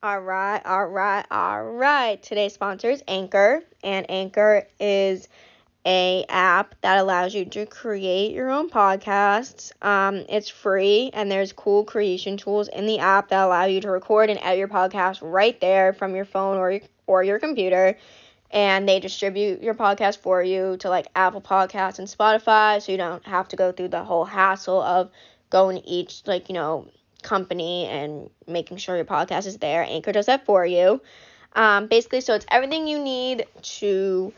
All right, all right, all right. Today's sponsor is Anchor, and Anchor is a app that allows you to create your own podcasts. Um, it's free, and there's cool creation tools in the app that allow you to record and edit your podcast right there from your phone or your, or your computer. And they distribute your podcast for you to like Apple Podcasts and Spotify, so you don't have to go through the whole hassle of going each like you know company and making sure your podcast is there. Anchor does that for you. Um, basically, so it's everything you need to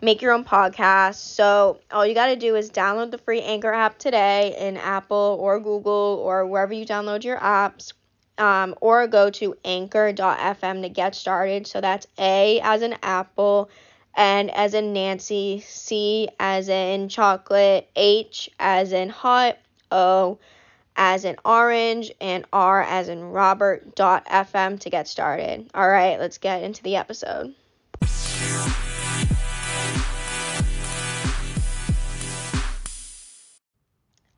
make your own podcast. So all you got to do is download the free Anchor app today in Apple or Google or wherever you download your apps. Um, or go to anchor.fm to get started. So that's A as in apple, N as in Nancy, C as in chocolate, H as in hot, O as in orange, and R as in Robert dot FM to get started. All right, let's get into the episode.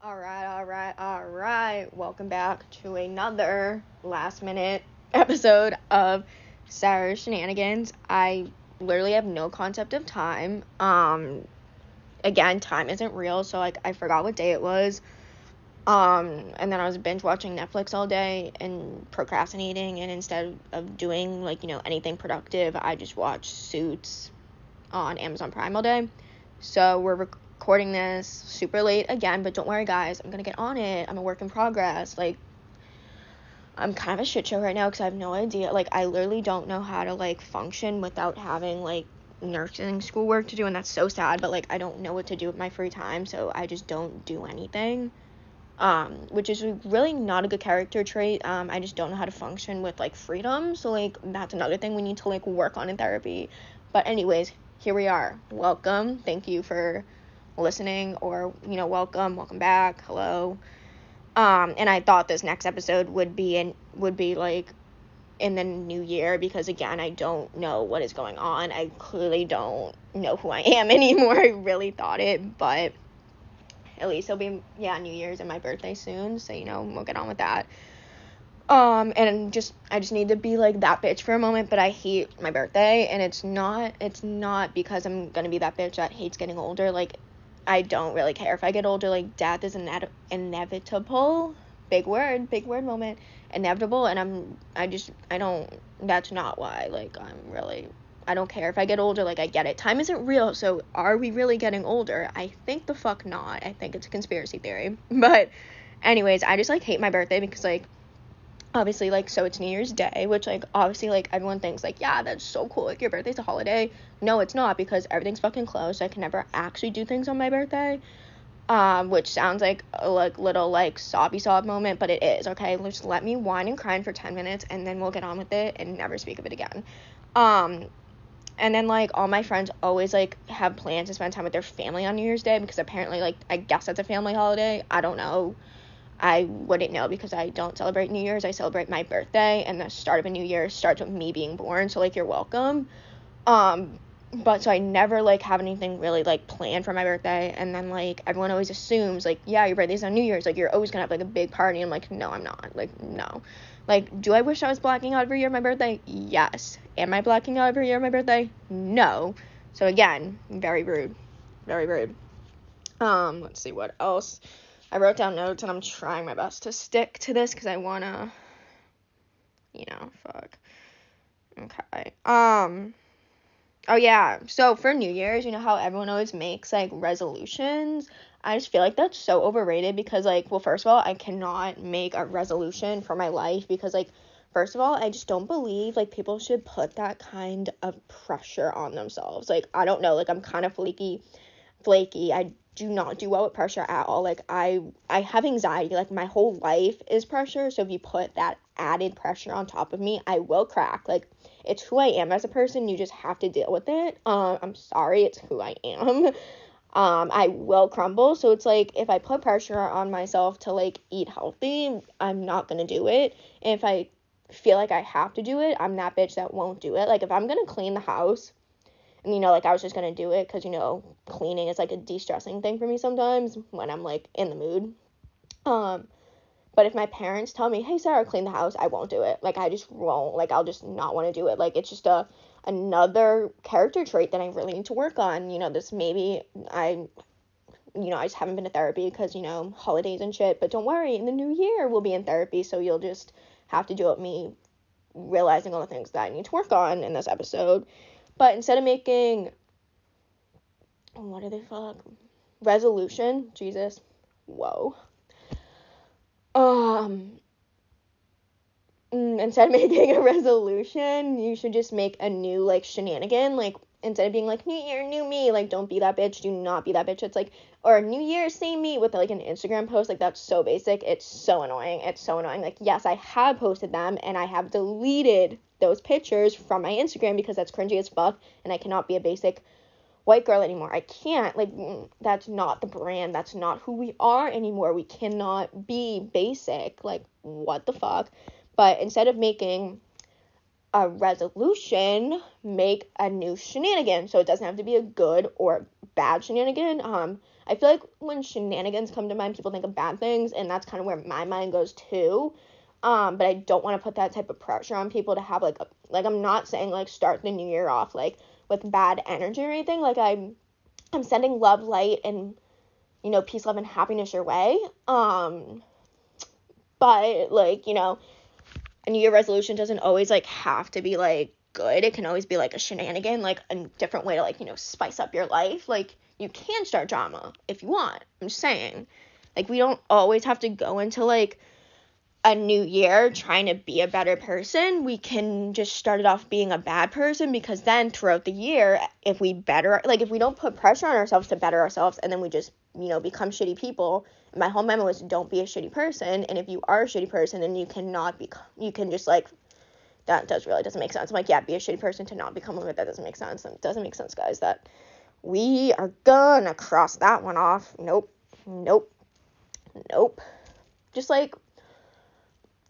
All right, all right, all right. Welcome back to another last minute episode of Sarah's Shenanigans. I literally have no concept of time. Um, again, time isn't real, so like I forgot what day it was. Um, and then I was binge watching Netflix all day and procrastinating, and instead of doing like you know anything productive, I just watched Suits on Amazon Prime all day. So we're recording this super late again, but don't worry, guys, I'm gonna get on it. I'm a work in progress. Like, I'm kind of a shit show right now because I have no idea. Like, I literally don't know how to like function without having like nursing school work to do, and that's so sad. But like, I don't know what to do with my free time, so I just don't do anything um, which is really not a good character trait. Um, I just don't know how to function with like freedom. So like that's another thing we need to like work on in therapy. But anyways, here we are. Welcome. Thank you for listening or you know, welcome, welcome back. Hello. Um, and I thought this next episode would be in would be like in the new year because again, I don't know what is going on. I clearly don't know who I am anymore. I really thought it, but at least it'll be yeah New Year's and my birthday soon, so you know we'll get on with that. Um, and just I just need to be like that bitch for a moment, but I hate my birthday, and it's not it's not because I'm gonna be that bitch that hates getting older. Like I don't really care if I get older. Like death is ine- inevitable. Big word, big word moment. Inevitable, and I'm I just I don't. That's not why. Like I'm really I don't care if I get older, like I get it. Time isn't real, so are we really getting older? I think the fuck not. I think it's a conspiracy theory. But anyways, I just like hate my birthday because like obviously like so it's New Year's Day, which like obviously like everyone thinks like yeah, that's so cool. Like your birthday's a holiday. No, it's not because everything's fucking closed. So I can never actually do things on my birthday. Um, which sounds like a like little like sobby sob moment, but it is, okay? Just let me whine and cry for 10 minutes and then we'll get on with it and never speak of it again. Um, and then like all my friends always like have plans to spend time with their family on New Year's Day because apparently like I guess that's a family holiday. I don't know. I wouldn't know because I don't celebrate New Year's. I celebrate my birthday and the start of a new year starts with me being born. So like you're welcome. Um but so I never like have anything really like planned for my birthday and then like everyone always assumes like yeah your birthday's on New Year's like you're always gonna have like a big party. I'm like no I'm not like no. Like, do I wish I was blacking out every year my birthday? Yes. Am I blacking out every year on my birthday? No. So again, very rude. Very rude. Um, let's see what else. I wrote down notes and I'm trying my best to stick to this because I wanna you know, fuck. Okay. Um Oh yeah. So for New Year's, you know how everyone always makes like resolutions? I just feel like that's so overrated because like, well, first of all, I cannot make a resolution for my life because like first of all, I just don't believe like people should put that kind of pressure on themselves. Like, I don't know, like I'm kind of flaky flaky. I do not do well with pressure at all. Like I I have anxiety. Like my whole life is pressure. So if you put that added pressure on top of me, I will crack. Like it's who I am as a person. You just have to deal with it. Um, I'm sorry, it's who I am. Um, I will crumble. So it's like if I put pressure on myself to like eat healthy, I'm not gonna do it. And if I feel like I have to do it, I'm that bitch that won't do it. Like if I'm gonna clean the house, and you know, like I was just gonna do it because you know, cleaning is like a de-stressing thing for me sometimes when I'm like in the mood. Um, But if my parents tell me, "Hey Sarah, clean the house," I won't do it. Like I just won't. Like I'll just not want to do it. Like it's just a another character trait that I really need to work on. You know, this maybe I you know, I just haven't been to therapy because, you know, holidays and shit. But don't worry, in the new year we'll be in therapy, so you'll just have to do it me realizing all the things that I need to work on in this episode. But instead of making what are they fuck? Resolution, Jesus. Whoa. Um mm, instead of making a resolution, you should just make a new like shenanigan. Like instead of being like new year, new me, like don't be that bitch. Do not be that bitch. It's like or new year, same me with like an Instagram post. Like that's so basic. It's so annoying. It's so annoying. Like yes, I have posted them and I have deleted those pictures from my Instagram because that's cringy as fuck and I cannot be a basic white girl anymore. I can't. Like, mm, that's not the brand. That's not who we are anymore. We cannot be basic. Like, what the fuck? But instead of making a resolution, make a new shenanigan. So it doesn't have to be a good or bad shenanigan. Um, I feel like when shenanigans come to mind, people think of bad things, and that's kind of where my mind goes too. Um, but I don't want to put that type of pressure on people to have like a, like I'm not saying like start the new year off like with bad energy or anything. Like I'm I'm sending love, light, and you know, peace, love, and happiness your way. Um, but like you know, a New Year resolution doesn't always like have to be like good. It can always be like a shenanigan, like a different way to like you know spice up your life. Like you can start drama if you want. I'm just saying, like we don't always have to go into like a new year trying to be a better person, we can just start it off being a bad person because then throughout the year, if we better, like if we don't put pressure on ourselves to better ourselves and then we just, you know, become shitty people, my whole memo is don't be a shitty person. And if you are a shitty person, then you cannot be, you can just like, that does really doesn't make sense. I'm like, yeah, be a shitty person to not become one, but that doesn't make sense. It doesn't make sense, guys, that we are gonna cross that one off. Nope. Nope. Nope. Just like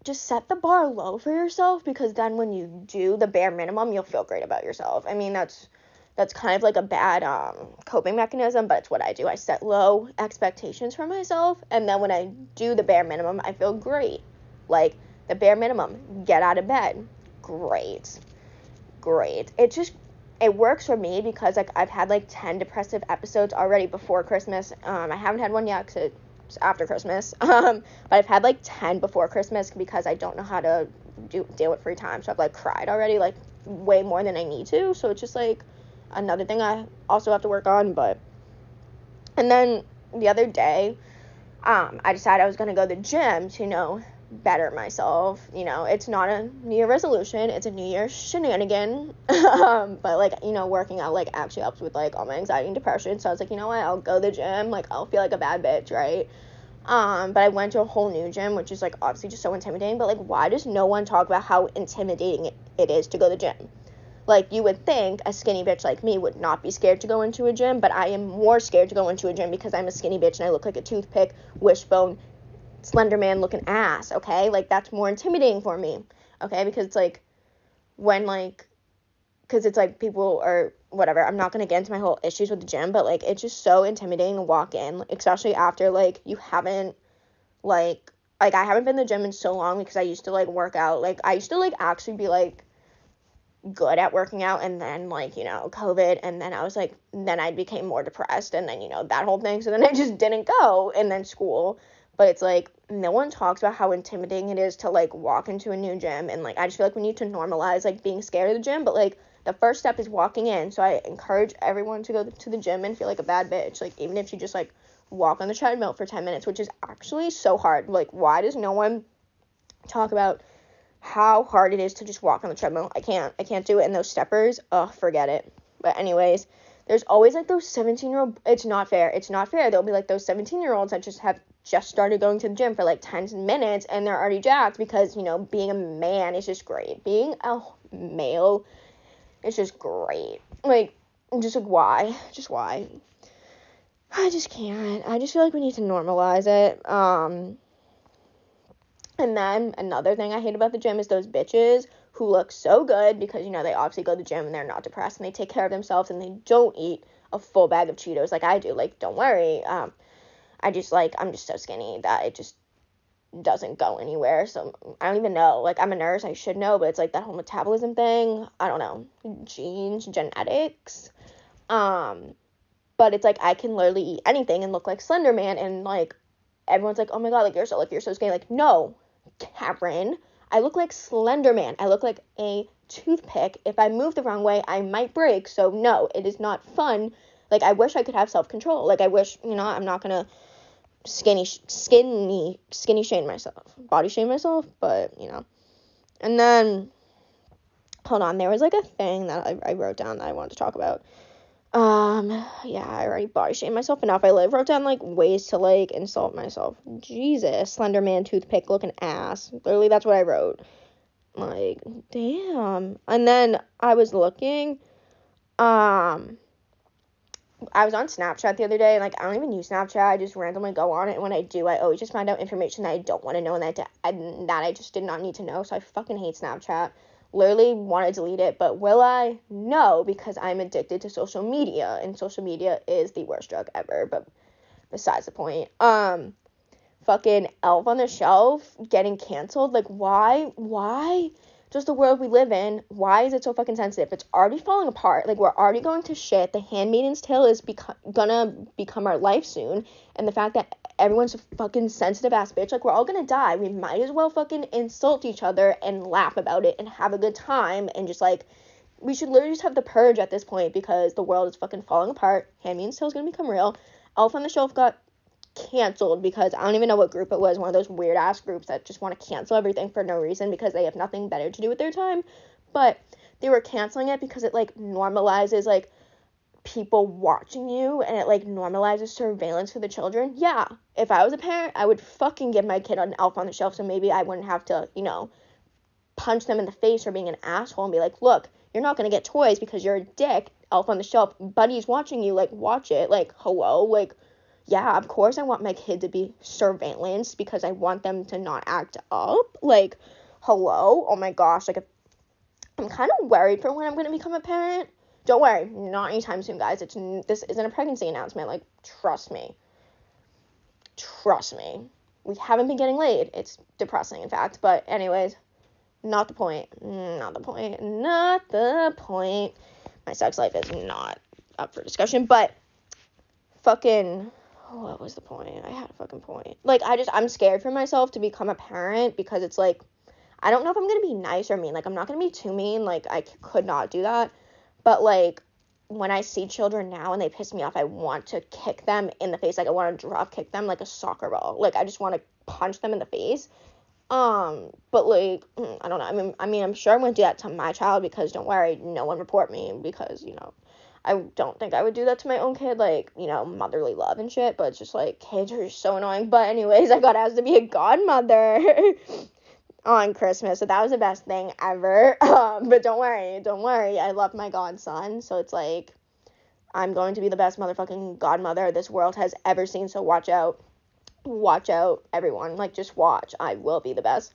just set the bar low for yourself because then when you do the bare minimum, you'll feel great about yourself. I mean, that's that's kind of like a bad um, coping mechanism, but it's what I do. I set low expectations for myself, and then when I do the bare minimum, I feel great. Like the bare minimum, get out of bed, great, great. It just it works for me because like I've had like ten depressive episodes already before Christmas. Um, I haven't had one yet because after Christmas. Um, but I've had like 10 before Christmas because I don't know how to do deal with free time. So I've like cried already, like way more than I need to. So it's just like another thing I also have to work on. But, and then the other day, um, I decided I was to go to the gym to, you know, better myself. You know, it's not a New Year resolution, it's a New Year shenanigan. um, but like, you know, working out like actually helps with like all my anxiety and depression. So I was like, you know what, I'll go to the gym, like I'll feel like a bad bitch, right? Um, but I went to a whole new gym, which is like obviously just so intimidating. But like, why does no one talk about how intimidating it is to go to the gym? Like, you would think a skinny bitch like me would not be scared to go into a gym, but I am more scared to go into a gym because I'm a skinny bitch and I look like a toothpick, wishbone, slender man looking ass, okay? Like that's more intimidating for me, okay? Because it's like when like because it's like people are whatever. I'm not gonna get into my whole issues with the gym, but like it's just so intimidating to walk in, especially after like you haven't like like I haven't been to the gym in so long because I used to like work out. Like I used to like actually be like good at working out and then like you know covid and then i was like then i became more depressed and then you know that whole thing so then i just didn't go and then school but it's like no one talks about how intimidating it is to like walk into a new gym and like I just feel like we need to normalize like being scared of the gym, but like the first step is walking in. So I encourage everyone to go to the gym and feel like a bad bitch. Like even if you just like walk on the treadmill for 10 minutes, which is actually so hard. Like why does no one talk about how hard it is to just walk on the treadmill? I can't. I can't do it in those steppers. Oh, forget it. But anyways, there's always like those 17 year old it's not fair it's not fair there'll be like those 17 year olds that just have just started going to the gym for like 10 minutes and they're already jacked because, you know, being a man is just great. Being a male is just great. Like, just like, why? Just why? I just can't. I just feel like we need to normalize it. Um, and then another thing I hate about the gym is those bitches who look so good because, you know, they obviously go to the gym and they're not depressed and they take care of themselves and they don't eat a full bag of Cheetos like I do. Like, don't worry. Um, I just like I'm just so skinny that it just doesn't go anywhere. So I don't even know. Like I'm a nurse, I should know, but it's like that whole metabolism thing. I don't know. Genes, genetics. Um but it's like I can literally eat anything and look like Slender Man and like everyone's like, "Oh my god, like you're so like you're so skinny." Like, "No, Karen, I look like Slender Man. I look like a toothpick. If I move the wrong way, I might break. So no, it is not fun. Like I wish I could have self-control. Like I wish, you know, I'm not to skinny skinny skinny shame myself body shame myself but you know and then hold on there was like a thing that I, I wrote down that i wanted to talk about um yeah i already body shame myself enough i live wrote down like ways to like insult myself jesus slender man toothpick looking ass literally that's what i wrote like damn and then i was looking um I was on Snapchat the other day, and like I don't even use Snapchat. I just randomly go on it, and when I do, I always just find out information that I don't want to know, and that that I just did not need to know. So I fucking hate Snapchat. Literally want to delete it, but will I? No, because I'm addicted to social media, and social media is the worst drug ever. But besides the point, um, fucking Elf on the Shelf getting canceled. Like why? Why? just the world we live in. Why is it so fucking sensitive? It's already falling apart. Like we're already going to shit. The Handmaid's Tale is beco- gonna become our life soon, and the fact that everyone's a fucking sensitive ass bitch, like we're all gonna die. We might as well fucking insult each other and laugh about it and have a good time and just like. We should literally just have the purge at this point because the world is fucking falling apart. Handmaid's Tale is gonna become real. Elf on the Shelf got canceled because I don't even know what group it was, one of those weird ass groups that just want to cancel everything for no reason because they have nothing better to do with their time. But they were canceling it because it like normalizes like people watching you and it like normalizes surveillance for the children. Yeah, if I was a parent, I would fucking give my kid an elf on the shelf so maybe I wouldn't have to, you know, punch them in the face for being an asshole and be like, look, you're not gonna get toys because you're a dick, elf on the shelf. Buddy's watching you, like watch it, like hello, like yeah, of course I want my kid to be surveillance because I want them to not act up. Like, hello? Oh my gosh, like I'm kind of worried for when I'm to become a parent. Don't worry, not anytime soon, guys. It's this isn't a pregnancy announcement. Like, trust me. Trust me. We haven't been getting laid. It's depressing, in fact. But anyways, not the point. Not the point. Not the point. My sex life is not up for discussion, but fucking what was the point? I had a fucking point. Like I just I'm scared for myself to become a parent because it's like I don't know if I'm gonna be nice or mean. Like I'm not gonna be too mean. Like I c- could not do that. But like when I see children now and they piss me off, I want to kick them in the face. Like I want to drop kick them like a soccer ball. Like I just want to punch them in the face. Um, but like mm, I don't know. I mean, I mean, I'm sure I'm gonna do that to my child because don't worry, no one report me because you know I don't think I would do that to my own kid, like, you know, motherly love and shit, but it's just like kids are so annoying. But anyways, I got asked to be a godmother on Christmas, so that was the best thing ever. Um, but don't worry, don't worry, I love my godson, so it's like I'm going to be the best motherfucking godmother this world has ever seen, so watch out. Watch out, everyone. Like just watch. I will be the best.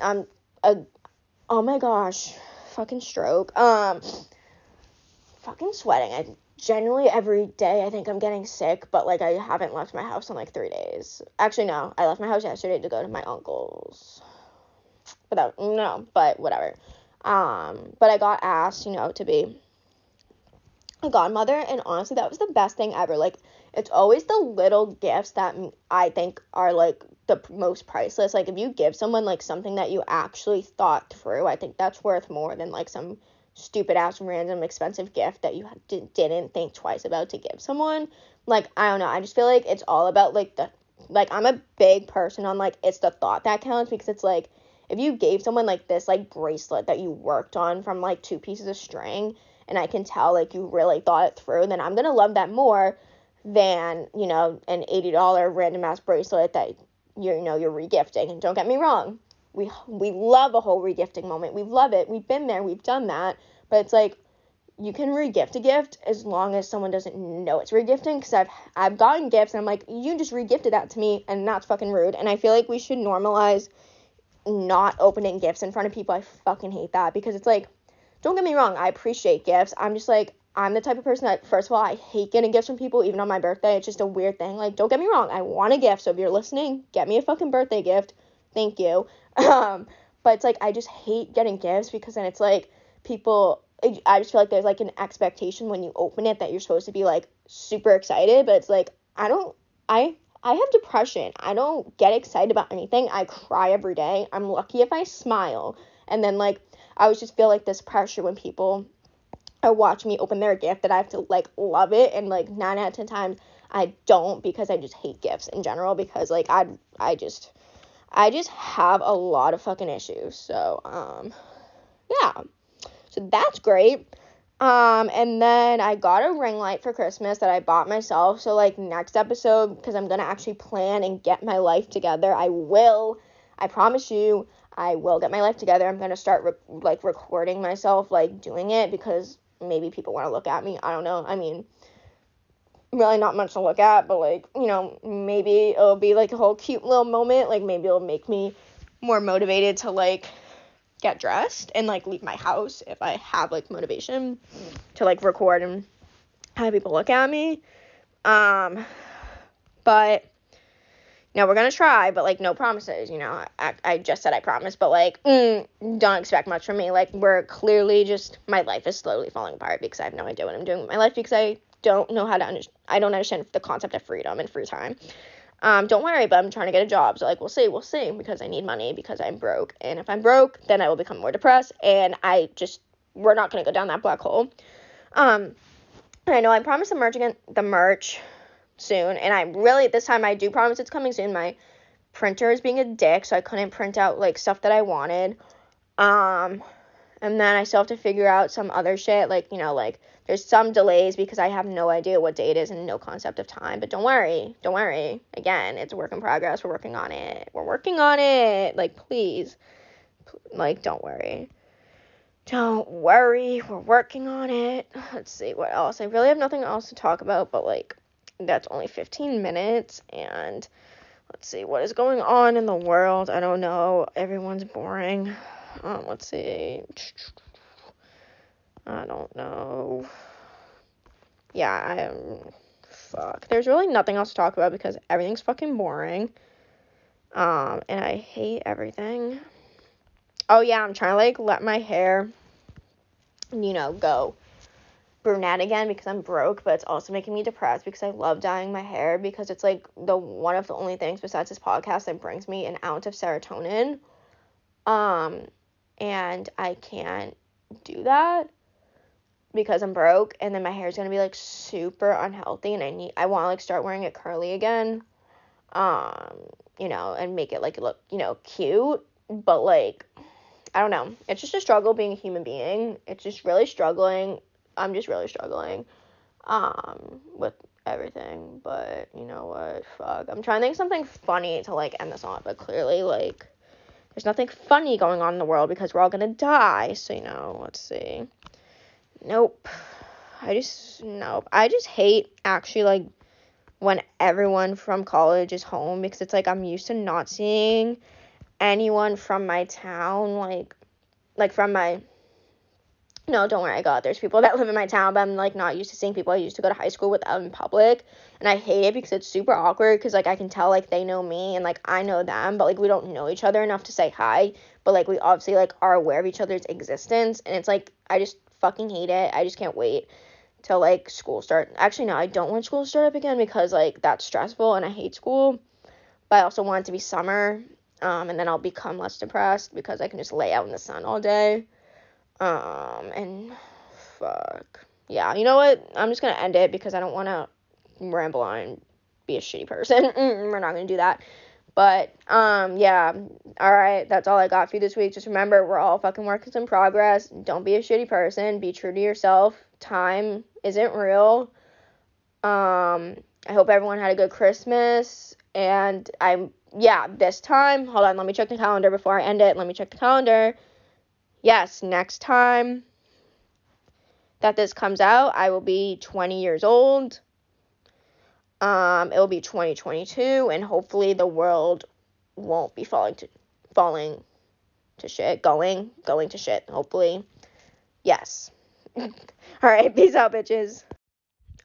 I'm a oh my gosh, fucking stroke. Um fucking sweating. I generally every day I think I'm getting sick, but like I haven't left my house in like three days. Actually, no, I left my house yesterday to go to my uncle's. But no, but whatever. Um, but I got asked, you know, to be a godmother, and honestly, that was the best thing ever. Like, it's always the little gifts that I think are like the most priceless. Like, if you give someone like something that you actually thought through, I think that's worth more than like some stupid ass random expensive gift that you didn't think twice about to give someone. Like, I don't know. I just feel like it's all about like the like I'm a big person on like it's the thought that counts because it's like if you gave someone like this like bracelet that you worked on from like two pieces of string and I can tell like you really thought it through, then I'm to love that more than, you know, an $80 random ass bracelet that you're, know, you're regifting. And don't get me wrong, we we love a whole regifting moment. We love it. We've been there. We've done that. But it's like you can regift a gift as long as someone doesn't know it's regifting. Because I've I've gotten gifts and I'm like, you just regifted that to me, and that's fucking rude. And I feel like we should normalize not opening gifts in front of people. I fucking hate that because it's like, don't get me wrong, I appreciate gifts. I'm just like, I'm the type of person that, first of all, I hate getting gifts from people, even on my birthday. It's just a weird thing. Like, don't get me wrong, I want a gift. So if you're listening, get me a fucking birthday gift. Thank you. Um, but it's like, I just hate getting gifts because then it's like people, I just feel like there's like an expectation when you open it that you're supposed to be like super excited. But it's like, I don't, I, I have depression. I don't get excited about anything. I cry every day. I'm lucky if I smile. And then, like, I always just feel like this pressure when people I watch me open their gift that I have to like love it and like nine out of ten times I don't because I just hate gifts in general because like I I just I just have a lot of fucking issues. So um yeah. So that's great. Um and then I got a ring light for Christmas that I bought myself. So like next episode because I'm going to actually plan and get my life together. I will. I promise you I will get my life together. I'm going to start re- like recording myself like doing it because maybe people want to look at me. I don't know. I mean, really not much to look at, but like, you know, maybe it'll be like a whole cute little moment. Like, maybe it'll make me more motivated to like get dressed and like leave my house if I have like motivation to like record and have people look at me. Um, but know, we're gonna try, but like no promises. You know, I, I just said I promise, but like mm, don't expect much from me. Like we're clearly just my life is slowly falling apart because I have no idea what I'm doing with my life because I don't know how to understand. I don't understand the concept of freedom and free time. Um, don't worry, but I'm trying to get a job. So like we'll see, we'll see because I need money because I'm broke, and if I'm broke, then I will become more depressed, and I just we're not gonna go down that black hole. Um, I know I promised the merch again, the merch soon. And I really, at this time I do promise it's coming soon. My printer is being a dick, so I couldn't print out like stuff that I wanted. Um, and then I still have to figure out some other shit. Like, you know, like there's some delays because I have no idea what day it is and no concept of time. But don't worry, don't worry. Again, it's a work in progress. We're working on it. We're working on it. Like, please, like, don't worry. Don't worry, we're working on it. Let's see what else. I really have nothing else to talk about, but like, that's only 15 minutes and let's see what is going on in the world i don't know everyone's boring um, let's see. I don't know. Yeah i am fuck. There's really nothing else to talk about because everything's fucking boring. Um and i hate everything. Oh yeah i'm trying to like let my hair you know go brunette again because I'm broke, but it's also making me depressed because I love dyeing my hair because it's like the one of the only things besides this podcast that brings me an ounce of serotonin. Um and I can't do that because I'm broke and then my hair is going to be like super unhealthy and I need I want to like start wearing it curly again. Um, you know, and make it like look, you know, cute, but like I don't know. It's just a struggle being a human being. It's just really struggling I'm just really struggling um with everything. But you know what? Fuck. I'm trying to think something funny to like end this on, but clearly like there's nothing funny going on in the world because we're all gonna die. So you know, let's see. Nope. I just nope. I just hate actually like when everyone from college is home because it's like I'm used to not seeing anyone from my town like like from my no, don't worry, I got. There's people that live in my town, but I'm like not used to seeing people I used to go to high school with out in public, and I hate it because it's super awkward. Because like I can tell like they know me and like I know them, but like we don't know each other enough to say hi. But like we obviously like are aware of each other's existence, and it's like I just fucking hate it. I just can't wait till like school start. Actually, no, I don't want school to start up again because like that's stressful and I hate school. But I also want it to be summer, um, and then I'll become less depressed because I can just lay out in the sun all day. Um, and fuck. Yeah, you know what? I'm just gonna end it because I don't want to ramble on and be a shitty person. We're not gonna do that. But um, yeah. All right, that's all I got for you this week. Just remember, we're all fucking working in progress. Don't be a shitty person. Be true to yourself. Time isn't real. Um, I hope everyone had a good Christmas. And I'm yeah, this time. Hold on, let me check the calendar before I end it. Let me check the calendar yes, next time that this comes out, I will be 20 years old. Um, it will be 2022, and hopefully the world won't be falling to falling to shit, going going to shit. Hopefully, yes. All right, peace out, bitches.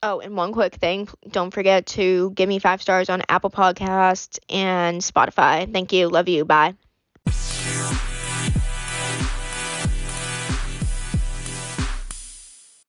Oh, and one quick thing. Don't forget to give me five stars on Apple Podcasts and Spotify. Thank you. Love you. Bye.